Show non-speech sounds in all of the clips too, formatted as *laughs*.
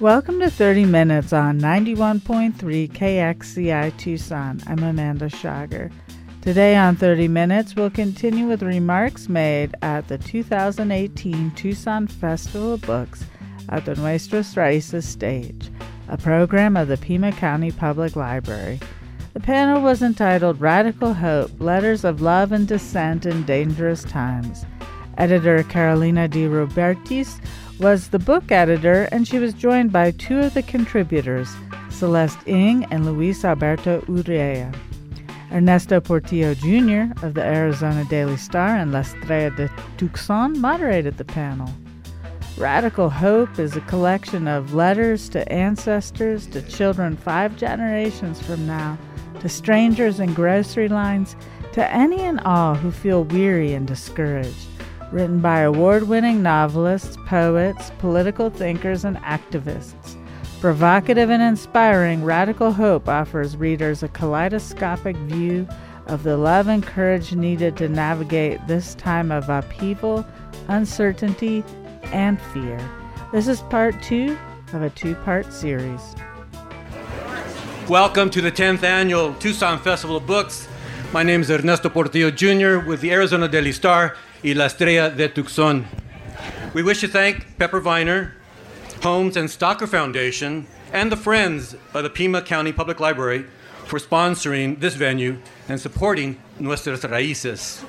Welcome to 30 Minutes on 91.3 KXCI Tucson. I'm Amanda Schager. Today on 30 Minutes, we'll continue with remarks made at the 2018 Tucson Festival of Books at the Nuestras Raíces stage, a program of the Pima County Public Library. The panel was entitled Radical Hope Letters of Love and Dissent in Dangerous Times. Editor Carolina de Robertis was the book editor, and she was joined by two of the contributors, Celeste Ng and Luis Alberto Urrea. Ernesto Portillo Jr. of the Arizona Daily Star and La Estrella de Tucson moderated the panel. Radical Hope is a collection of letters to ancestors, to children five generations from now, to strangers in grocery lines, to any and all who feel weary and discouraged written by award winning novelists, poets, political thinkers, and activists. Provocative and inspiring, Radical Hope offers readers a kaleidoscopic view of the love and courage needed to navigate this time of upheaval, uncertainty, and fear. This is part two of a two part series. Welcome to the 10th annual Tucson Festival of Books. My name is Ernesto Portillo Jr. with the Arizona Daily Star y La Estrella de Tucson. We wish to thank Pepper Viner, Homes and Stocker Foundation, and the Friends of the Pima County Public Library for sponsoring this venue and supporting Nuestras Raíces.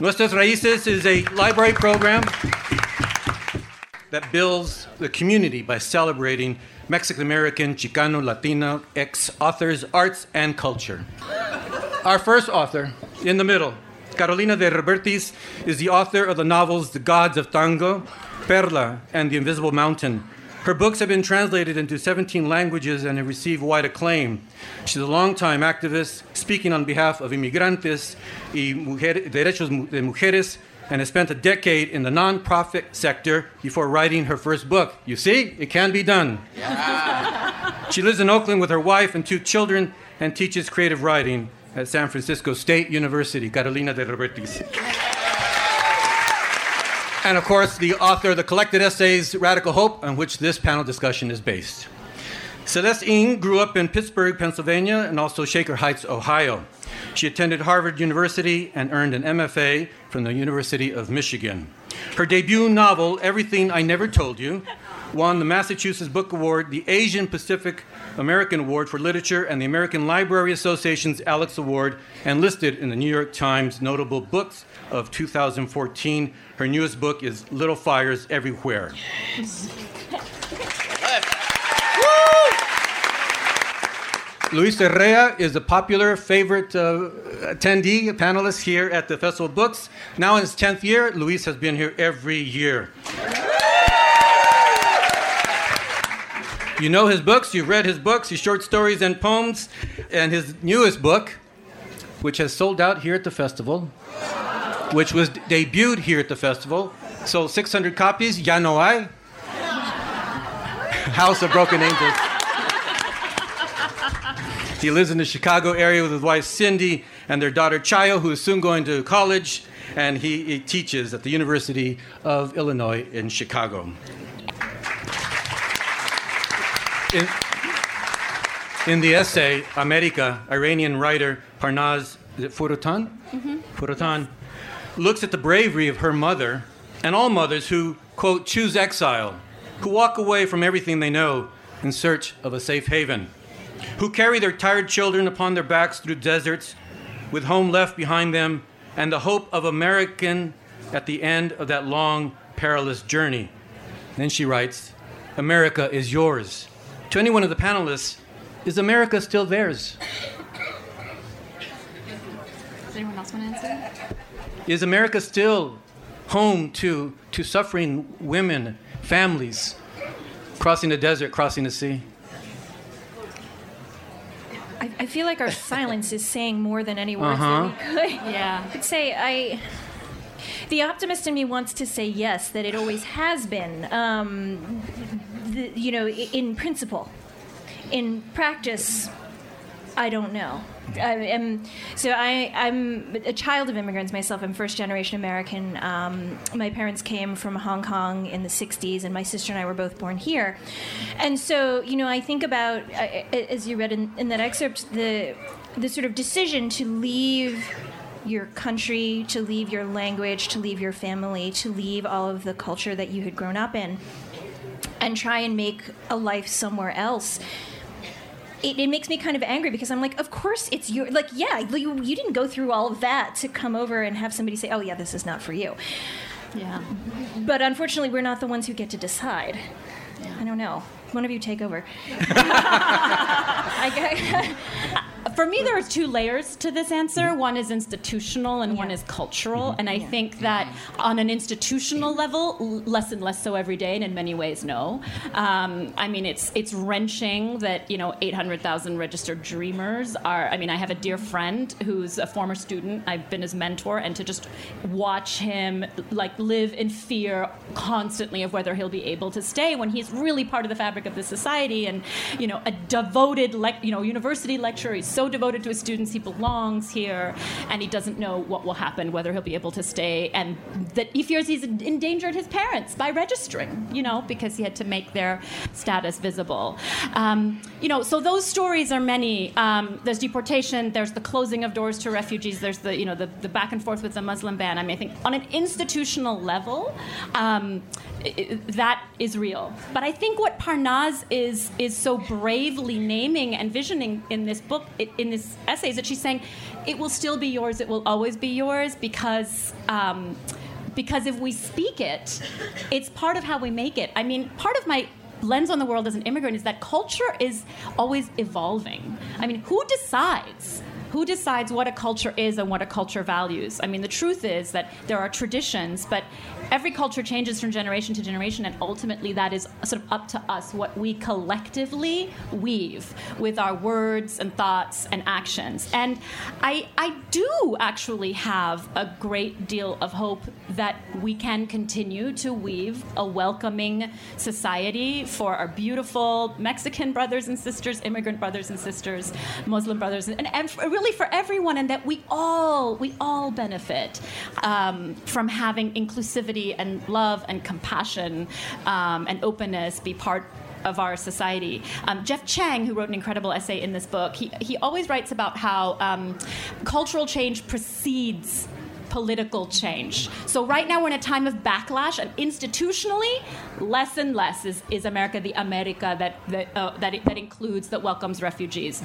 Nuestras Raíces is a library program that builds the community by celebrating Mexican American, Chicano, Latino, ex authors, arts, and culture. Our first author, in the middle, Carolina de Robertis, is the author of the novels The Gods of Tango, Perla, and The Invisible Mountain. Her books have been translated into 17 languages and have received wide acclaim. She's a longtime activist speaking on behalf of inmigrantes y mujer, derechos de mujeres and has spent a decade in the nonprofit sector before writing her first book. You see, it can be done. Yeah. she lives in Oakland with her wife and two children and teaches creative writing at San Francisco State University, Carolina de Robertis. And of course, the author of the collected essays Radical Hope, on which this panel discussion is based. Celeste Ng grew up in Pittsburgh, Pennsylvania, and also Shaker Heights, Ohio. She attended Harvard University and earned an MFA from the University of Michigan. Her debut novel, Everything I Never Told You, won the Massachusetts Book Award, the Asian Pacific American Award for Literature, and the American Library Association's Alex Award, and listed in the New York Times Notable Books of 2014. Her newest book is Little Fires Everywhere. Luis Urrea is a popular favorite uh, attendee, panelist here at the Festival of Books. Now in his 10th year, Luis has been here every year. You know his books, you've read his books, his short stories and poems, and his newest book, which has sold out here at the festival, which was debuted here at the festival, sold 600 copies, Ya No Hay, *laughs* House of Broken Angels. He lives in the Chicago area with his wife Cindy and their daughter Chayo, who is soon going to college, and he, he teaches at the University of Illinois in Chicago. In, in the essay America, Iranian writer Parnaz Foroutan, mm-hmm. Foroutan looks at the bravery of her mother and all mothers who, quote, choose exile, who walk away from everything they know in search of a safe haven who carry their tired children upon their backs through deserts with home left behind them and the hope of American at the end of that long, perilous journey. Then she writes, America is yours. To any one of the panelists, is America still theirs? Does anyone else want to answer? Is America still home to, to suffering women, families, crossing the desert, crossing the sea? I, I feel like our *laughs* silence is saying more than any words uh-huh. that we could. Yeah. I'd say I. The optimist in me wants to say yes, that it always has been. Um, the, you know, in principle, in practice, I don't know. I am so I I'm a child of immigrants myself. I'm first generation American. Um, my parents came from Hong Kong in the '60s, and my sister and I were both born here. And so you know, I think about uh, as you read in, in that excerpt the the sort of decision to leave your country, to leave your language, to leave your family, to leave all of the culture that you had grown up in, and try and make a life somewhere else it, it, makes me kind of angry because I'm like, of course it's your like, yeah, you, you didn't go through all of that to come over and have somebody say, oh yeah, this is not for you. Yeah. But unfortunately, we're not the ones who get to decide. Yeah. I don't know. One of you take over. *laughs* *laughs* *laughs* For me, there are two layers to this answer. One is institutional, and yeah. one is cultural. Mm-hmm. And I yeah. think that on an institutional level, less and less so every day, and in many ways, no. Um, I mean, it's it's wrenching that you know 800,000 registered dreamers are. I mean, I have a dear friend who's a former student. I've been his mentor, and to just watch him like live in fear constantly of whether he'll be able to stay when he's really part of the fabric of the society, and you know, a devoted, you know, university lecturer. He's so devoted to his students, he belongs here, and he doesn't know what will happen, whether he'll be able to stay, and that he fears he's endangered his parents by registering, you know, because he had to make their status visible. Um, you know, so those stories are many. Um, there's deportation, there's the closing of doors to refugees, there's the, you know, the, the back and forth with the Muslim ban. I mean, I think on an institutional level, um, it, that is real. But I think what Parnaz is is so bravely naming and visioning in this book, in this essay, is that she's saying it will still be yours. It will always be yours because. Um, because if we speak it, it's part of how we make it. I mean, part of my lens on the world as an immigrant is that culture is always evolving. I mean, who decides who decides what a culture is and what a culture values? I mean, the truth is that there are traditions, but every culture changes from generation to generation, and ultimately that is sort of up to us what we collectively weave with our words and thoughts and actions. And I, I do actually have a great deal of hope that we can continue to weave a welcoming society for our beautiful Mexican brothers and sisters, immigrant brothers and sisters, Muslim brothers, and, and really for everyone, and that we all we all benefit um, from having inclusivity and love and compassion um, and openness be part of our society. Um, Jeff Chang, who wrote an incredible essay in this book, he, he always writes about how um, cultural change precedes political change. So right now we're in a time of backlash, and institutionally, less and less is, is America the America that that, uh, that, that includes that welcomes refugees.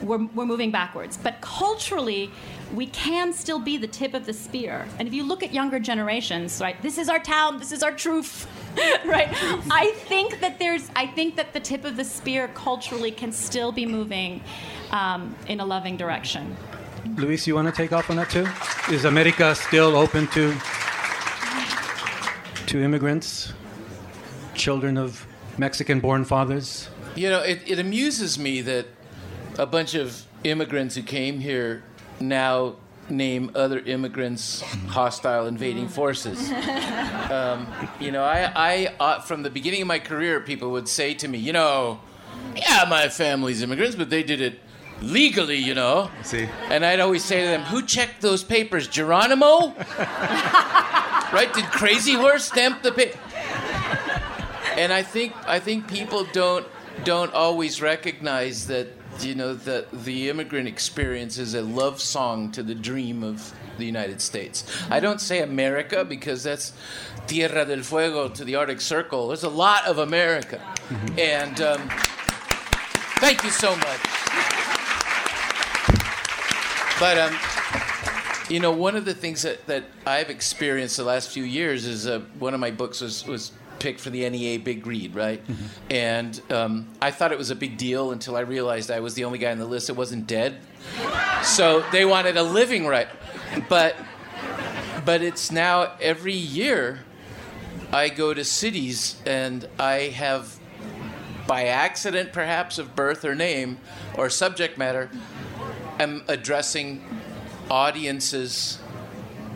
We're, we're moving backwards, but culturally, we can still be the tip of the spear. And if you look at younger generations, right, this is our town, this is our truth. *laughs* right i think that there's i think that the tip of the spear culturally can still be moving um, in a loving direction Luis, you want to take off on that too? Is America still open to to immigrants, children of Mexican-born fathers? You know, it, it amuses me that a bunch of immigrants who came here now name other immigrants hostile invading forces. *laughs* Um, you know, I, I uh, from the beginning of my career, people would say to me, you know, yeah, my family's immigrants, but they did it legally, you know. See? And I'd always say to them, Who checked those papers? Geronimo? *laughs* right? Did Crazy Horse stamp the paper? And I think I think people don't don't always recognize that you know that the immigrant experience is a love song to the dream of the United States. I don't say America because that's Tierra del Fuego to the Arctic Circle. There's a lot of America, mm-hmm. and um, thank you so much. But um, you know, one of the things that, that I've experienced the last few years is uh, one of my books was was picked for the NEA Big Read, right? Mm-hmm. And um, I thought it was a big deal until I realized I was the only guy on the list that wasn't dead. So they wanted a living right, but but it's now every year I go to cities and I have by accident perhaps of birth or name or subject matter am addressing audiences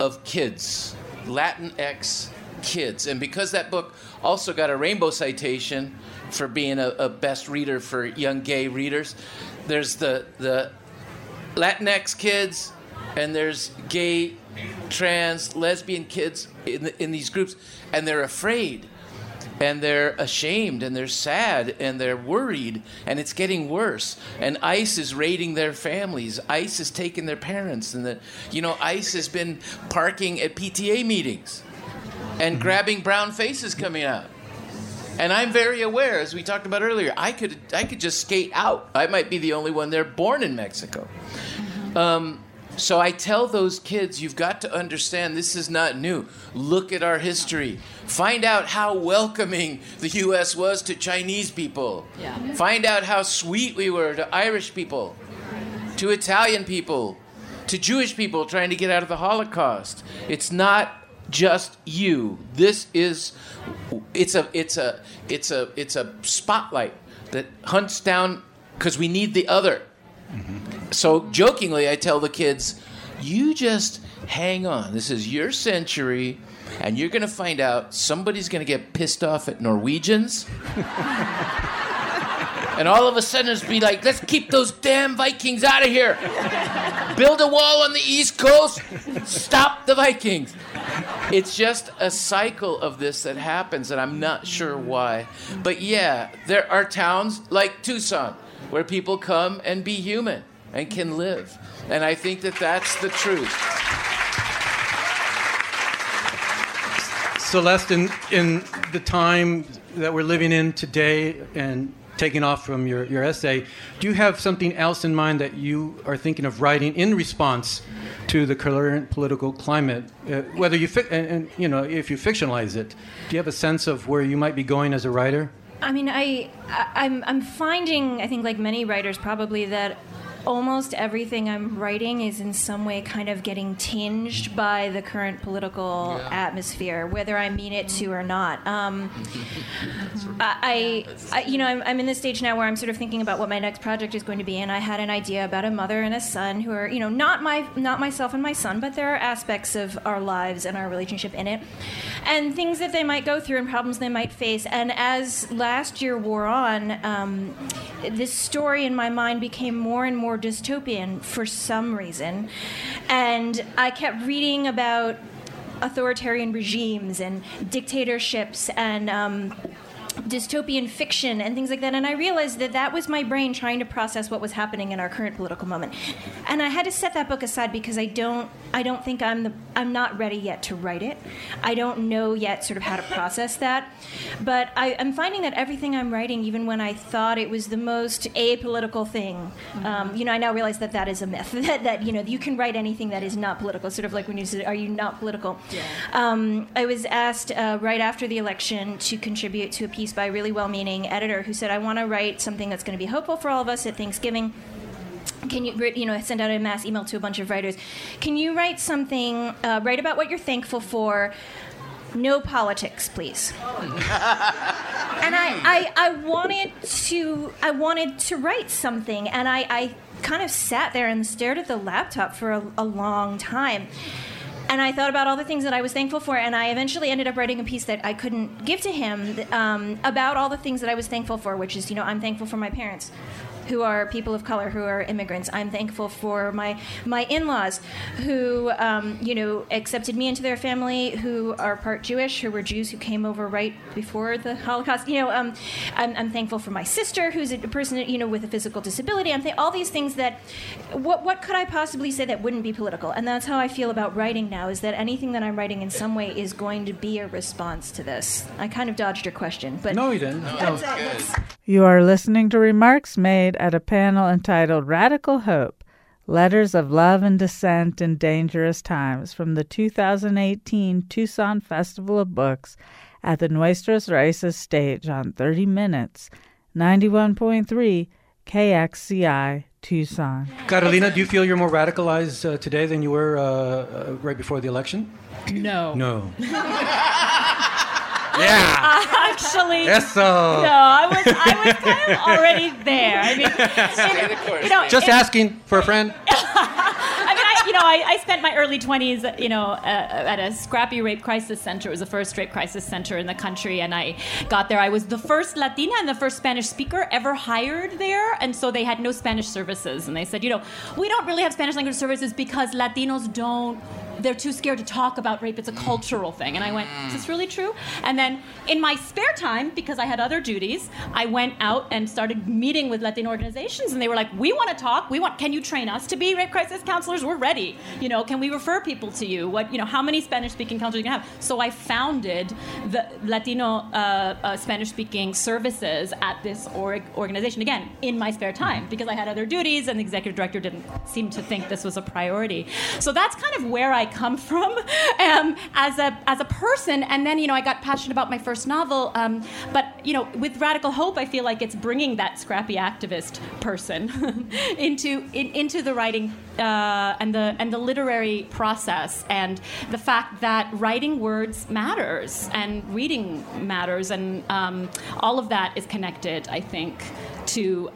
of kids, Latinx kids. And because that book also got a Rainbow Citation for being a, a best reader for young gay readers, there's the, the Latinx kids and there's gay, trans, lesbian kids in, the, in these groups, and they're afraid and they're ashamed and they're sad and they're worried and it's getting worse. And ice is raiding their families. Ice is taking their parents. And the you know ice has been parking at pta meetings and grabbing brown faces coming out. And i'm very aware as we talked about earlier i could i could just skate out. I might be the only one there born in mexico. Um, so I tell those kids, you've got to understand this is not new. Look at our history. Find out how welcoming the U.S. was to Chinese people. Yeah. Find out how sweet we were to Irish people, to Italian people, to Jewish people trying to get out of the Holocaust. It's not just you. This is it's a it's a it's a it's a spotlight that hunts down because we need the other. Mm-hmm. So jokingly, I tell the kids, you just hang on. This is your century, and you're going to find out somebody's going to get pissed off at Norwegians. *laughs* and all of a sudden, it's be like, let's keep those damn Vikings out of here. Build a wall on the East Coast. Stop the Vikings. It's just a cycle of this that happens, and I'm not sure why. But yeah, there are towns like Tucson where people come and be human and can live. And I think that that's the truth. Celeste, in, in the time that we're living in today and taking off from your, your essay, do you have something else in mind that you are thinking of writing in response to the current political climate? Uh, whether you, fi- and, and, you know, if you fictionalize it, do you have a sense of where you might be going as a writer? I mean, I, I I'm I'm finding I think like many writers probably that almost everything I'm writing is in some way kind of getting tinged by the current political yeah. atmosphere, whether I mean it to or not. Um, I, I, you know, I'm, I'm in this stage now where I'm sort of thinking about what my next project is going to be, and I had an idea about a mother and a son who are, you know, not my, not myself and my son, but there are aspects of our lives and our relationship in it, and things that they might go through and problems they might face. And as last year wore on, um, this story in my mind became more and more dystopian for some reason. And I kept reading about authoritarian regimes and dictatorships and um, dystopian fiction and things like that. And i realized that that was my brain trying to process what was happening in our current political moment. And i had to set that book aside because i don't i don't think i'm the i'm not ready yet to write it. I don't know yet sort of how to process that. But I, am finding that everything i'm writing even when i thought it was the most apolitical thing um, you know i now realize that that is a myth *laughs* that, that you know you can write anything that is not political. Sort of like when you said are you not political? Yeah. um, i was asked uh, right after the election to contribute to a piece piece by a really well meaning editor who said, I want to write something that's going to be hopeful for all of us at Thanksgiving. Can you you know send out a mass email to a bunch of writers. Can you write something uh, write about what you're thankful for? No politics please. *laughs* And I, I, I wanted to i wanted to write something and i, I kind of sat there and stared at the laptop for a, a long time and I thought about all the things that I was thankful for, and I eventually ended up writing a piece that I couldn't give to him um, about all the things that I was thankful for, which is, you know, I'm thankful for my parents who are people of color, who are immigrants. I'm thankful for my my in-laws, who um, you know accepted me into their family, who are part Jewish, who were Jews who came over right before the Holocaust. You know, um, I'm, I'm, thankful for my sister, who's a person you know with a physical disability. I'm th- all these things that what what could I possibly say that wouldn't be political? And that's how I feel about writing now. Is that anything that I'm writing in some way is going to be a response to this? I kind of dodged your question, but no, you didn't. No, you are listening to remarks made at a panel entitled Radical Hope Letters of Love and Dissent in Dangerous Times from the 2018 Tucson Festival of Books at the Nuestras Raíces stage on 30 Minutes, 91.3 KXCI Tucson. Carolina, do you feel you're more radicalized uh, today than you were uh, uh, right before the election? No. No. *laughs* Yeah. *laughs* Actually, yes, so. no, I was I was kind of already there. I mean, *laughs* you know, Just asking for a friend. *laughs* I mean, I, you know, I, I spent my early 20s, you know, uh, at a scrappy rape crisis center. It was the first rape crisis center in the country, and I got there. I was the first Latina and the first Spanish speaker ever hired there, and so they had no Spanish services. And they said, you know, we don't really have Spanish language services because Latinos don't they're too scared to talk about rape. It's a cultural thing. And I went, is this really true? And then in my spare time, because I had other duties, I went out and started meeting with Latino organizations, and they were like, we want to talk. We want. Can you train us to be rape crisis counselors? We're ready. You know, can we refer people to you? What you know? How many Spanish-speaking counselors you can have? So I founded the Latino uh, uh, Spanish-speaking services at this org- organization again in my spare time because I had other duties, and the executive director didn't seem to think this was a priority. So that's kind of where I come *laughs* from um, as a as a person. And then you know I got passionate about my first novel. Um, but you know with Radical Hope, I feel like it's bringing that scrappy activist person *laughs* into in, into the writing uh, and the and the literary process and the fact that writing words matters and reading matters and um, all of that is connected. I think to.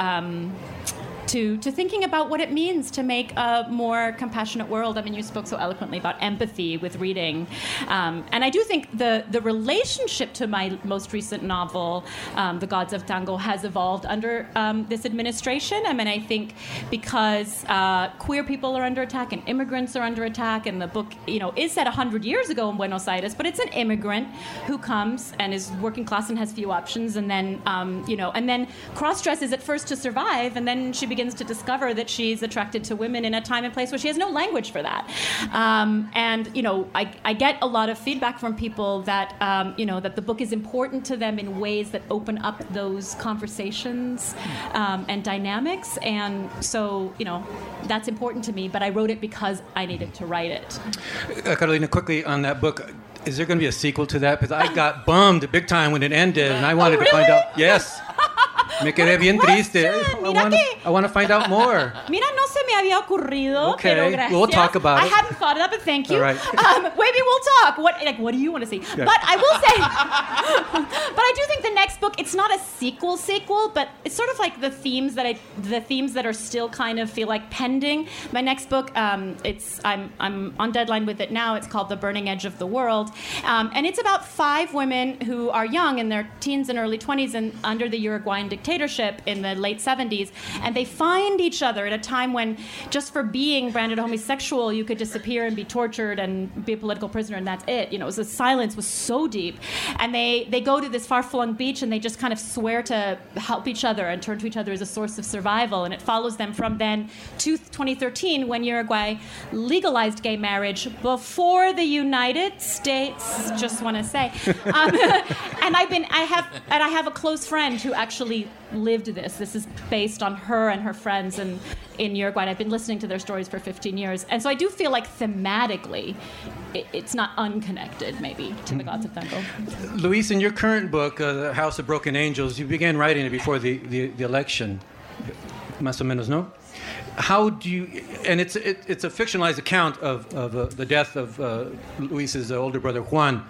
To, to thinking about what it means to make a more compassionate world. I mean, you spoke so eloquently about empathy with reading. Um, and I do think the, the relationship to my most recent novel, um, The Gods of Tango, has evolved under um, this administration. I mean, I think because uh, queer people are under attack and immigrants are under attack, and the book, you know, is set 100 years ago in Buenos Aires, but it's an immigrant who comes and is working class and has few options, and then, um, you know, and then cross dresses at first to survive, and then she begins to discover that she's attracted to women in a time and place where she has no language for that. Um, and you know, I, I, get a lot of feedback from people that um, you know that the book is important to them in ways that open up those conversations um, and dynamics. And so you know, that's important to me. But I wrote it because I needed to write it. Uh, Carolina, quickly on that book. Is there going to be a sequel to that? Because I got bummed big time when it ended, and I wanted oh, really? to find out. Yes. Me quedé bien triste. I want, I find out more. Mira, me había ocurrido. Okay, pero gracias. we'll talk about I it. I hadn't thought of that, but thank you. Right. *laughs* Um, maybe we'll talk. What like what do you want to see? Yeah. But I will say, *laughs* but I do think the next book. It's not a sequel sequel, but it's sort of like the themes that I the themes that are still kind of feel like pending. My next book, um, it's I'm I'm on deadline with it now. It's called The Burning Edge of the World, um, and it's about five women who are young in their teens and early 20s and under the Uruguayan dictatorship in the late 70s, and they find each other at a time when just for being branded homosexual, you could disappear and be tortured and be a political prisoner, and that's it. You know, the silence was so deep, and they they go to this far-flung beach and they just kind of swear to help each other and turn to each other as a source of survival, and it follows them from then to 2013 when Uruguay legalized gay marriage before the United States. Just want to say, um, *laughs* and I've been I have and I have a close friend who actually lived this. This is based on her and her friends in, in Uruguay. And I've been listening to their stories for 15 years. And so I do feel like thematically, it, it's not unconnected, maybe, to the Gods of Tango. Luis, in your current book, uh, The House of Broken Angels, you began writing it before the, the, the election, más o menos, no? How do you, and it's, it, it's a fictionalized account of, of uh, the death of uh, Luis's older brother, Juan.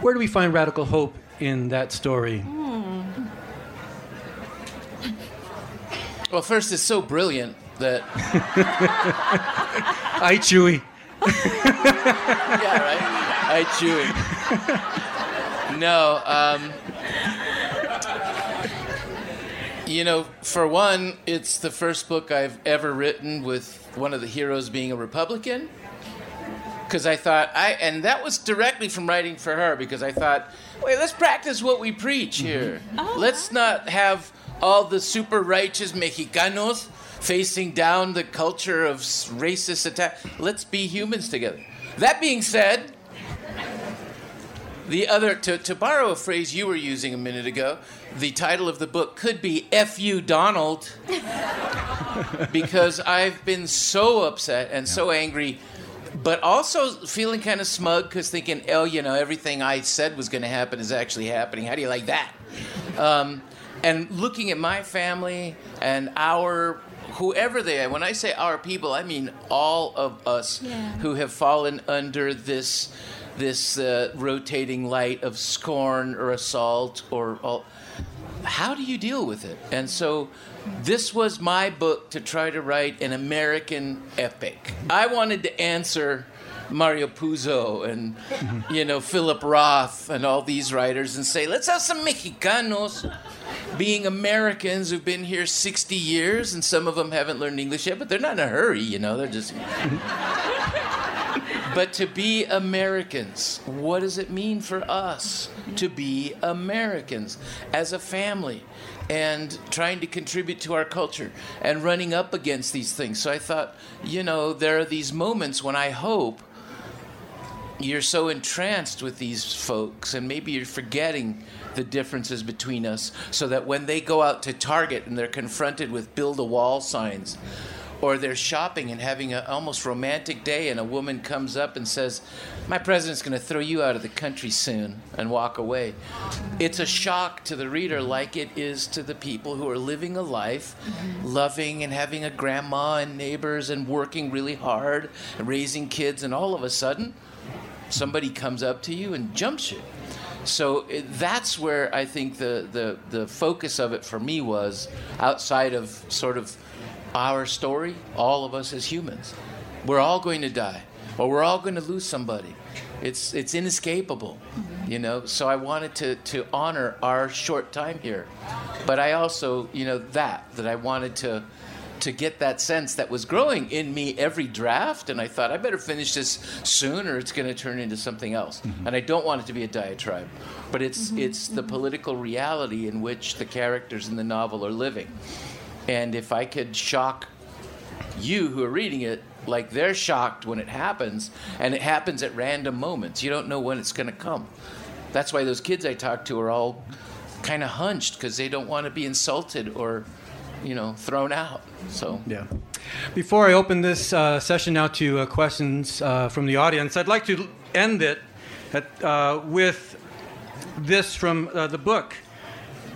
Where do we find radical hope in that story? Mm. Well, first, it's so brilliant that. *laughs* I Chewy. *laughs* yeah, right. I Chewy. no, um, you know, for one, it's the first book I've ever written with one of the heroes being a Republican. Because I thought I, and that was directly from writing for her. Because I thought, wait, let's practice what we preach here. Mm-hmm. Oh, let's not have all the super righteous Mexicanos facing down the culture of racist attack. Let's be humans together. That being said, the other, to, to borrow a phrase you were using a minute ago, the title of the book could be F You Donald. *laughs* because I've been so upset and so angry, but also feeling kind of smug because thinking, oh, you know, everything I said was going to happen is actually happening. How do you like that? Um, and looking at my family and our whoever they are when i say our people i mean all of us yeah. who have fallen under this this uh, rotating light of scorn or assault or all, how do you deal with it? And so this was my book to try to write an American epic. I wanted to answer Mario Puzo and you know Philip Roth and all these writers and say, let's have some Mexicanos being Americans who've been here 60 years and some of them haven't learned English yet, but they're not in a hurry, you know, they're just *laughs* But to be Americans, what does it mean for us to be Americans as a family? and trying to contribute to our culture and running up against these things. So I thought, you know, there are these moments when I hope you're so entranced with these folks and maybe you're forgetting the differences between us so that when they go out to Target and they're confronted with build a wall signs or they're shopping and having an almost romantic day and a woman comes up and says my president's going to throw you out of the country soon and walk away. It's a shock to the reader like it is to the people who are living a life loving and having a grandma and neighbors and working really hard and raising kids and all of a sudden somebody comes up to you and jumps you so it, that's where I think the, the, the focus of it for me was outside of sort of our story, all of us as humans. We're all going to die, or we're all going to lose somebody. It's, it's inescapable, you know. So I wanted to, to honor our short time here. But I also, you know, that, that I wanted to to get that sense that was growing in me every draft. And I thought, I better finish this soon or it's going to turn into something else. Mm-hmm. And I don't want it to be a diatribe, but it's, mm-hmm. it's the political reality in which the characters in the novel are living. And if I could shock you who are reading it like they're shocked when it happens, and it happens at random moments, you don't know when it's going to come. That's why those kids I talk to are all kind of hunched because they don't want to be insulted or you know, thrown out. So yeah. Before I open this uh, session now to uh, questions uh, from the audience, I'd like to end it at, uh, with this from uh, the book.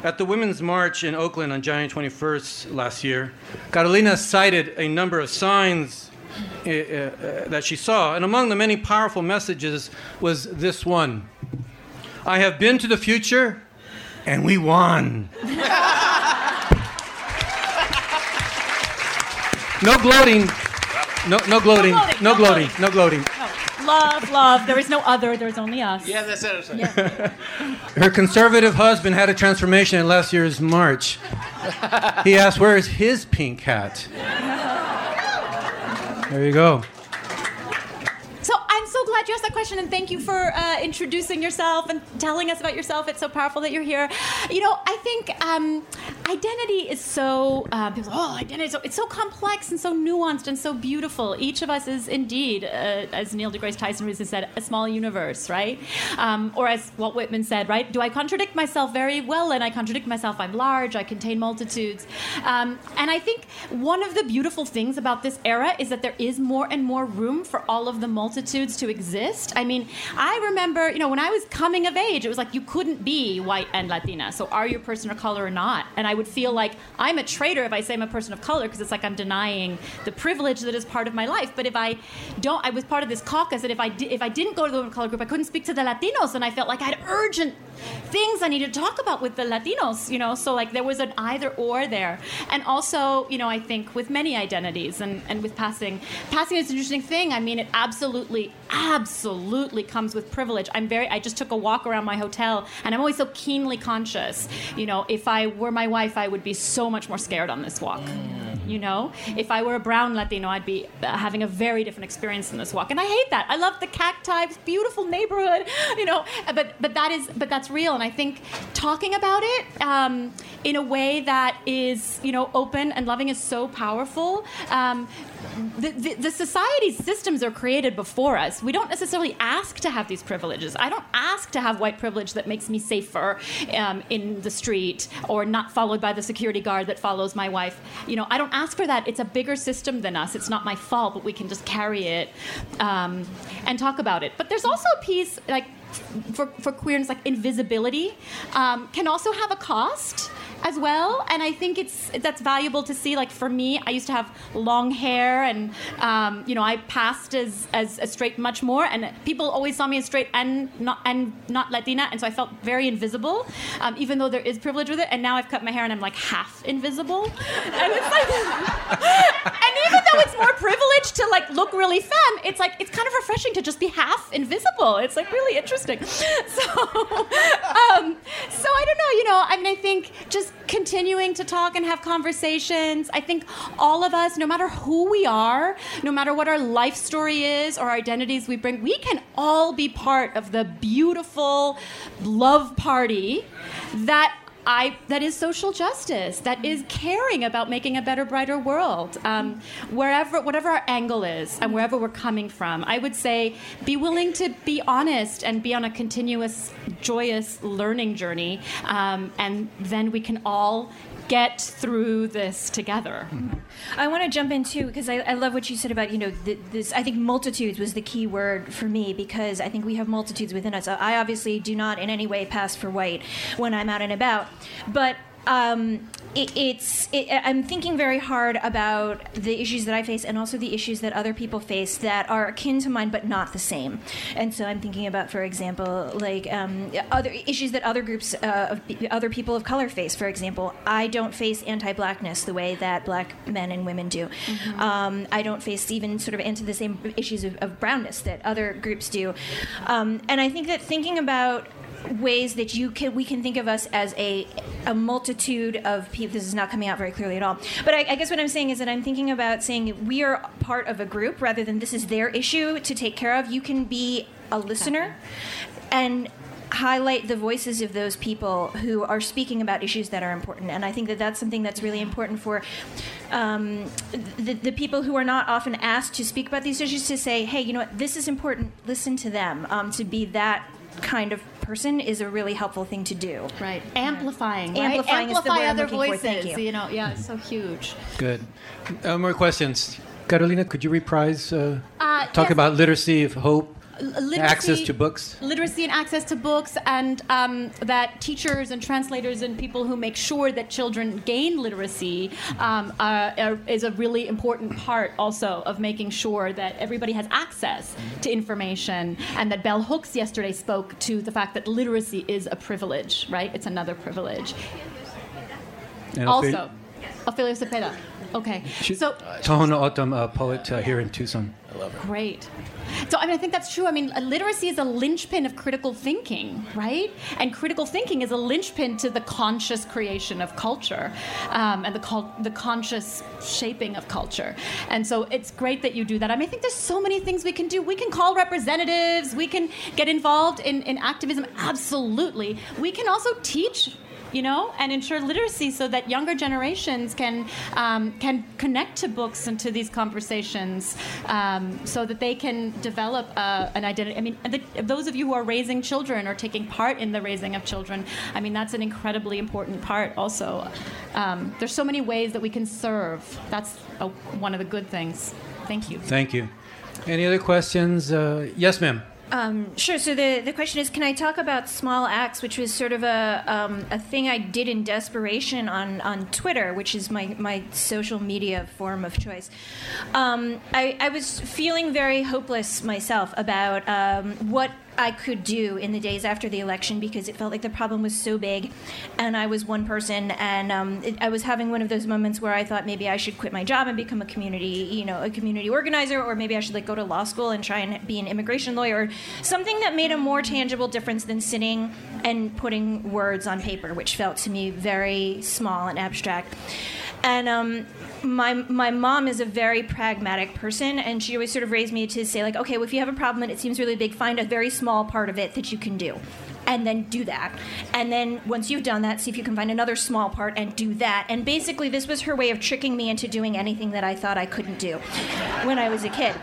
At the Women's March in Oakland on January 21st last year, Carolina cited a number of signs uh, that she saw, and among the many powerful messages was this one I have been to the future, and we won. *laughs* No gloating. No, no gloating. No gloating. No gloating. Love, love. There is no other. There is only us. Yeah, that's it. Yeah. *laughs* Her conservative husband had a transformation in last year's March. He asked, "Where is his pink hat?" There you go So I'm so glad you asked that question, and thank you for uh, introducing yourself and telling us about yourself. It's so powerful that you're here. You know, I think um, identity is so uh, people. Oh, identity! So, it's so complex and so nuanced and so beautiful. Each of us is indeed, uh, as Neil deGrasse Tyson recently said, a small universe, right? Um, or as Walt Whitman said, right? Do I contradict myself very well? And I contradict myself. I'm large. I contain multitudes. Um, and I think one of the beautiful things about this era is that there is more and more room for all of the multitudes to exist exist. I mean, I remember, you know, when I was coming of age, it was like you couldn't be white and Latina. So are you a person of color or not? And I would feel like I'm a traitor if I say I'm a person of color because it's like I'm denying the privilege that is part of my life. But if I don't, I was part of this caucus, and if I di- if I didn't go to the women of color group, I couldn't speak to the Latinos, and I felt like I had urgent things I need to talk about with the Latinos. You know, so like there was an either or there, and also, you know, I think with many identities and and with passing, passing is an interesting thing. I mean, it absolutely, absolutely comes with privilege. I'm very, I just took a walk around my hotel and I'm always so keenly conscious. You know, if I were my wife, I would be so much more scared on this walk. You know, if I were a brown Latino, I'd be uh, having a very different experience in this walk. And I hate that. I love the cacti, beautiful neighborhood, you know, but, but that is, but that's real. And I think talking about it um, in a way that is, you know, open and loving is so powerful. Um, the, the, the, society's systems are created before us. We don't necessarily ask to have these privileges. I don't ask to have white privilege that makes me safer um, in the street or not followed by the security guard that follows my wife. You know, I don't ask for that. It's a bigger system than us. It's not my fault, but we can just carry it um, and talk about it. But there's also a piece like for, for queerness, like invisibility, um, can also have a cost as well, and I think it's that's valuable to see. Like for me, I used to have long hair, and um, you know, I passed as, as, as straight much more, and people always saw me as straight and not and not Latina, and so I felt very invisible, um, even though there is privilege with it. And now I've cut my hair, and I'm like half invisible, and it's like, *laughs* and even though it's more privileged to like look really femme, it's like it's kind of refreshing to just be half invisible. It's like really interesting. *laughs* So, *laughs* um, Um, so I don't know. You know, I mean, I think just continuing to talk and have conversations. I think all of us, no matter who we are, no matter what our life story is or identities we bring, we can all be part of the beautiful love party that I, that is social justice. That is caring about making a better, brighter world. Um, wherever, whatever our angle is, and wherever we're coming from, I would say be willing to be honest and be on a continuous, joyous learning journey, um, and then we can all get through this together. I want to jump in too because I, I, love what you said about you know th- this. I think multitudes was the key word for me because I think we have multitudes within us. I obviously do not in any way pass for white when I'm out and about, but um, it, it's it, I'm thinking very hard about the issues that I face and also the issues that other people face that are akin to mine but not the same. And so I'm thinking about, for example, like um, other issues that other groups uh, of other people of color face. For example, I don't face anti-blackness the way that black men and women do. Mm-hmm. Um, I don't face even sort of into the same issues of, of brownness that other groups do. Um, and I think that thinking about ways that you can we can think of us as a a multitude of people. This is not coming out very clearly at all. But I, I, guess what I'm saying is that I'm thinking about saying we are part of a group rather than this is their issue to take care of. You can be a listener and highlight the voices of those people who are speaking about issues that are important. And I think that that's something that's really important for um, the, the, people who are not often asked to speak about these issues to say, hey, you know what, this is important, listen to them, um, to be that kind of person is a really helpful thing to do. Right. Amplifying. Right? Amplifying Amplify is other voices. You. you. know, yeah, it's so huge. Good. Uh, more questions. Carolina, could you reprise? Uh, uh, talk yes. about literacy of hope literacy, access to books. Literacy and access to books and um, that teachers and translators and people who make sure that children gain literacy um, are, are, is a really important part also of making sure that everybody has access to information and that bell hooks yesterday spoke to the fact that literacy is a privilege right? It's another privilege. And also Ofelia Zepeda. Okay. She, so Tohono O'odham, a poet uh, here in Tucson. I love her. Great. So, I mean, I think that's true. I mean, literacy is a linchpin of critical thinking, right? And critical thinking is a linchpin to the conscious creation of culture um, and the, cul- the conscious shaping of culture. And so it's great that you do that. I mean, I think there's so many things we can do. We can call representatives, we can get involved in, in activism, absolutely. We can also teach you know, and ensure literacy so that younger generations can um, can connect to books and to these conversations, um, so that they can develop uh, an identity. I mean, the, those of you who are raising children or taking part in the raising of children, I mean, that's an incredibly important part. Also, um, there's so many ways that we can serve. That's a, one of the good things. Thank you. Thank you. Any other questions? Uh, yes, ma'am. Um, sure. So the, the question is, can I talk about small acts, which was sort of a um, a thing I did in desperation on, on Twitter, which is my, my social media form of choice. Um, I, I was feeling very hopeless myself about um, what I could do in the days after the election because it felt like the problem was so big, and I was one person, and um, it, I was having one of those moments where I thought maybe I should quit my job and become a community, you know, a community organizer, or maybe I should like go to law school and try and be an immigration lawyer, something that made a more tangible difference than sitting and putting words on paper, which felt to me very small and abstract. And um, my my mom is a very pragmatic person, and she always sort of raised me to say like, okay, well, if you have a problem and it seems really big, find a very small part of it that you can do. And then do that. And then once you've done that, see if you can find another small part and do that. And basically, this was her way of tricking me into doing anything that I thought I couldn't do when I was a kid.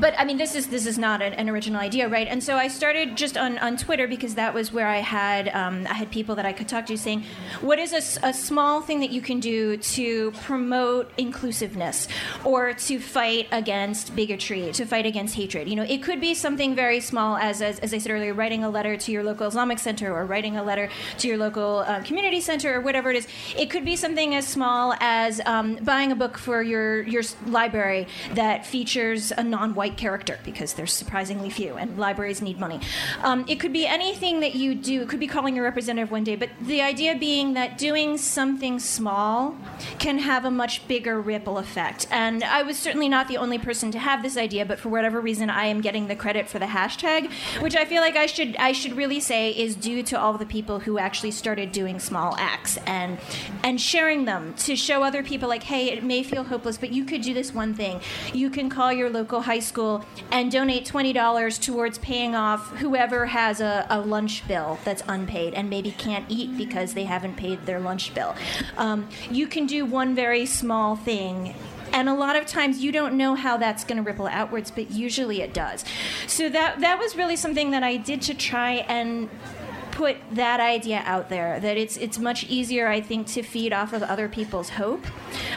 But I mean, this is this is not an, an, original idea, right? And so I started just on, on Twitter because that was where I had um, I had people that I could talk to saying, what is a, a, small thing that you can do to promote inclusiveness or to fight against bigotry, to fight against hatred? You know, it could be something very small as as, as I said earlier, writing a letter to your local Islamic center or writing a letter to your local uh, community center or whatever it is. It could be something as small as um, buying a book for your your library that features a non-white character because there's surprisingly few, and libraries need money. Um, it could be anything that you do. It could be calling your representative one day, but the idea being that doing something small can have a much bigger ripple effect. And I was certainly not the only person to have this idea, but for whatever reason, I am getting the credit for the hashtag, which I feel like I should I should really say is due to all the people who actually started doing small acts and and sharing them to show other people like, hey, it may feel hopeless, but you could do this one thing. You can call your local high school and donate $20 towards paying off whoever has a, a lunch bill that's unpaid and maybe can't eat because they haven't paid their lunch bill. Um, you can do one very small thing and a lot of times you don't know how that's going to ripple outwards but usually it does so that that was really something that i did to try and put that idea out there that it's it's much easier, I think, to feed off of other people's hope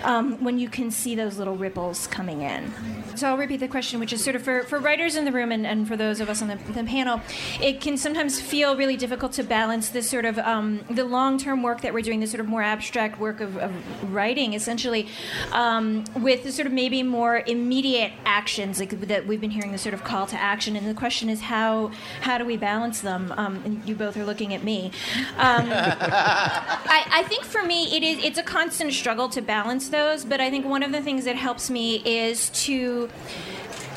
um, when you can see those little ripples coming in. So I'll repeat the question, which is sort of for, for writers in the room and, and for those of us on the, the panel, it can sometimes feel really difficult to balance this sort of um, the long term work that we're doing, this sort of more abstract work of, of writing, essentially, um, with the sort of maybe more immediate actions like that we've been hearing, the sort of call to action. And the question is how how do we balance them? Um, and you both are looking at me. Um, *laughs* I, I, think for me, it is it's a constant struggle to balance those. But I think one of the things that helps me is to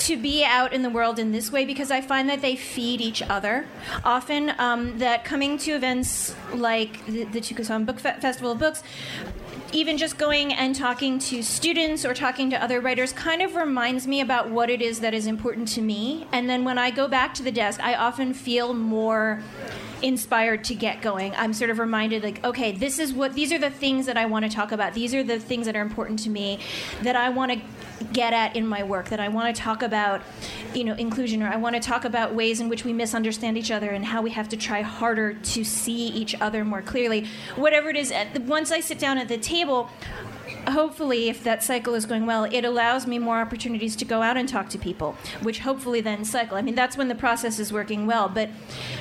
to be out in the world in this way because I find that they feed each other. Often, um, that coming to events like the, the Tucson Book Fe- Festival of Books even just going and talking to students or talking to other writers kind of reminds me about what it is that is important to me. And then when I go back to the desk, I often feel more inspired to get going. I'm sort of reminded, like, okay, this is what these are the things that I want to talk about. These are the things that are important to me that I want to get at in my work. That I want to talk about, you know, inclusion, or I want to talk about ways in which we misunderstand each other and how we have to try harder to see each other more clearly. Whatever it is, once I sit down at the table, hopefully, if that cycle is going well, it allows me more opportunities to go out and talk to people, which hopefully then cycle. I mean, that's when the process is working well. But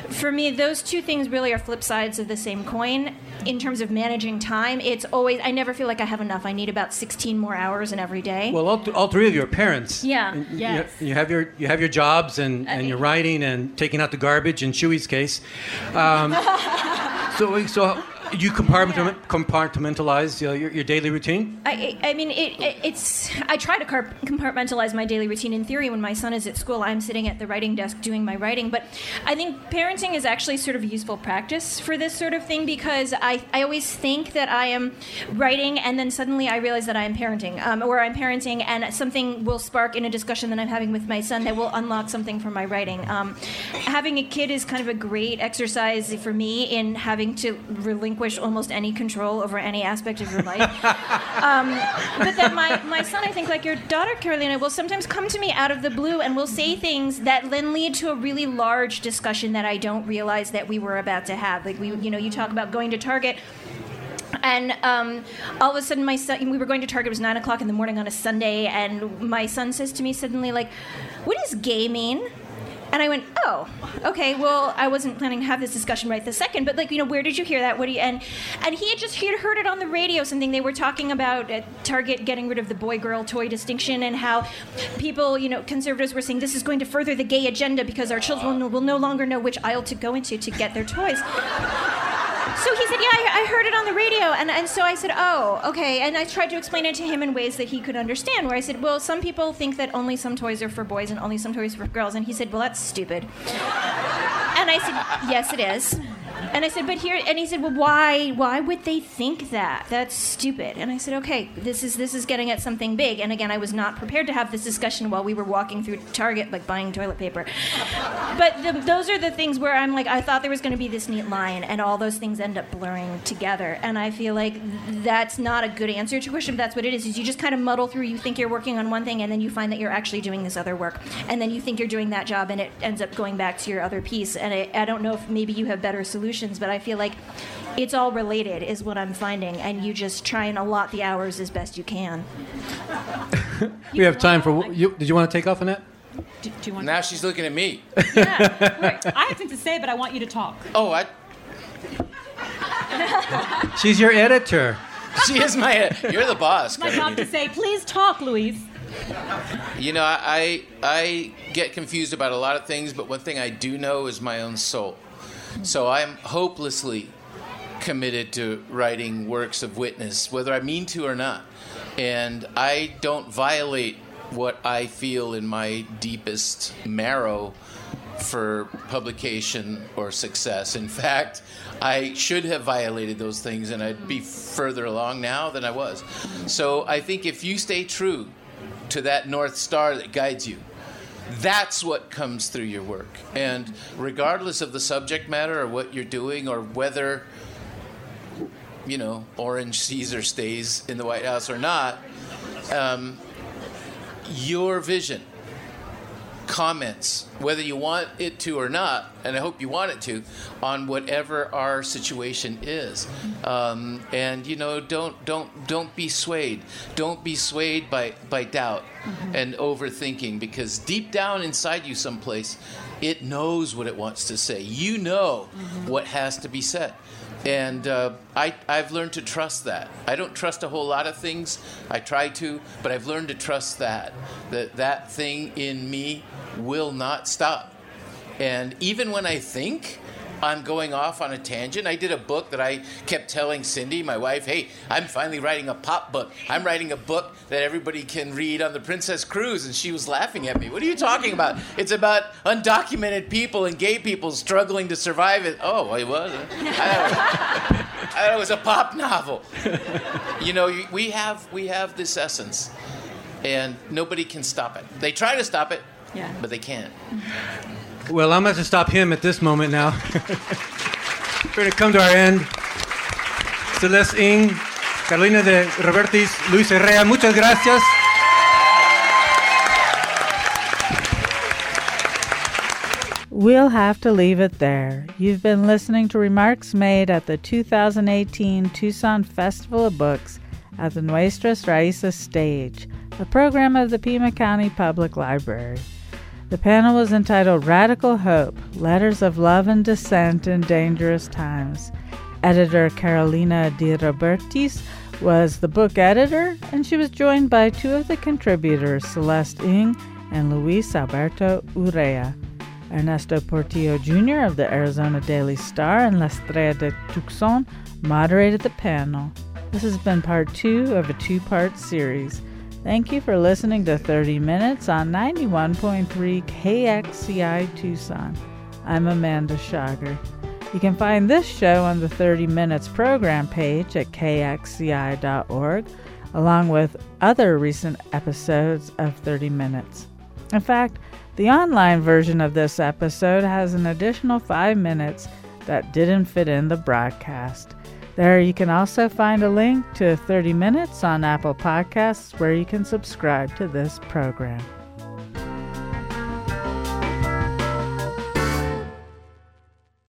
for me, those two things really are flip sides of the same coin. In terms of managing time, it's always, I never feel like I have enough. I need about 16 more hours in every day. Well, all, th- all three of you are parents. Yeah. yes. You, you, have your, you have your jobs and, and you're writing and taking out the garbage in Chewy's case. Um, *laughs* so, so you compartment- compartmentalize your, your, daily routine? I, I mean, it, it, it's. I try to compartmentalize my daily routine. In theory, when my son is at school, I'm sitting at the writing desk doing my writing. But I think parenting is actually sort of useful practice for this sort of thing because I, I always think that I am writing and then suddenly I realize that I am parenting, um, or I'm parenting and something will spark in a discussion that I'm having with my son that will unlock something from my writing. Um, having a kid is kind of a great exercise for me in having to relinquish relinquish almost any control over any aspect of your life. *laughs* um, but then my, my son, I think, like your daughter, Carolina, will sometimes come to me out of the blue and will say things that then lead to a really large discussion that I don't realize that we were about to have. Like, we, you know, you talk about going to Target and um, all of a sudden my son we were going to target it was 9 o'clock in the morning on a sunday and my son says to me suddenly like what does gay mean and I went, oh, okay. Well, I wasn't planning to have this discussion right this second, but like, you know, where did you hear that? What do you? And and he had just he had heard it on the radio. Something they were talking about at Target getting rid of the boy-girl toy distinction and how people, you know, conservatives were saying this is going to further the gay agenda because our children will, will no longer know which aisle to go into to get their toys so he said, Yeah, I, I, heard it on the radio. And, and so I said, Oh, okay. And I tried to explain it to him in ways that he could understand, where I said, Well, some people think that only some toys are for boys and only some toys for girls. And he said, Well, that's stupid. and I said, Yes, it is. And I said, but here, and he said, well, why, why would they think that? That's stupid. And I said, okay, this is this is getting at something big. And again, I was not prepared to have this discussion while we were walking through Target, like buying toilet paper. But the, those are the things where I'm like, I thought there was going to be this neat line, and all those things end up blurring together. And I feel like that's not a good answer to your question. But that's what it is. Is you just kind of muddle through. You think you're working on one thing, and then you find that you're actually doing this other work, and then you think you're doing that job, and it ends up going back to your other piece. And I, I don't know if maybe you have better solutions, but I feel like it's all related, is what I'm finding, and you just try and allot the hours as best you can. *laughs* We have time for. You, did you want to take off on that? Do, do you want? Now she's looking at me. yeah. Wait, I have things to say, but I want you to talk. Oh, I, *laughs* She's your editor. she is my. You're the boss. My job to say, please talk, Luis. You know, I I get confused about a lot of things, but one thing I do know is my own soul. So I'm hopelessly committed to writing works of witness, whether I mean to or not. And I don't violate what I feel in my deepest marrow for publication or success. In fact, I should have violated those things and I'd be further along now than I was. So I think if you stay true to that North Star that guides you, that's what comes through your work. And regardless of the subject matter or what you're doing or whether, you know, Orange Caesar stays in the White House or not, um, your vision comments, whether you want it to or not, and I hope you want it to, on whatever our situation is. Um, and you know, don't don't don't be swayed. Don't be swayed by by doubt and overthinking, because deep down inside you, someplace, it knows what it wants to say. You know what has to be said. And uh, I, I've learned to trust that. I don't trust a whole lot of things. I try to, but I've learned to trust that. That that thing in me will not stop. And even when I think I'm going off on a tangent, I did a book that I kept telling Cindy, my wife, hey, I'm finally writing a pop book. I'm writing a book that everybody can read on the Princess Cruise. And she was laughing at me. What are you talking about? It's about undocumented people and gay people struggling to survive it. Oh, it was. I thought, I thought it was a pop novel. You know, we have we have this essence, and nobody can stop it. They try to stop it, Yeah. but they can't. Well, I'm going to stop him at this moment now. *laughs* We're going to come to our end. Celeste Ng, Carolina de Robertis, Luis Urrea, muchas gracias. We'll have to leave it there. You've been listening to remarks made at the 2018 Tucson Festival of Books at the Nuestras Raíces stage, a program of the Pima County Public Library. The panel was entitled Radical Hope Letters of Love and Dissent in Dangerous Times. Editor Carolina De Robertis was the book editor, and she was joined by two of the contributors, Celeste Ng and Luis Alberto Urrea. Ernesto Portillo Jr. of the Arizona Daily Star and La Estrella de Tucson moderated the panel. This has been part two of a two part series. Thank you for listening to 30 Minutes on 91.3 KXCI Tucson. I'm Amanda Schager. You can find this show on the 30 Minutes program page at kxci.org, along with other recent episodes of 30 Minutes. In fact, the online version of this episode has an additional five minutes that didn't fit in the broadcast. There you can also find a link to 30 Minutes on Apple Podcasts where you can subscribe to this program.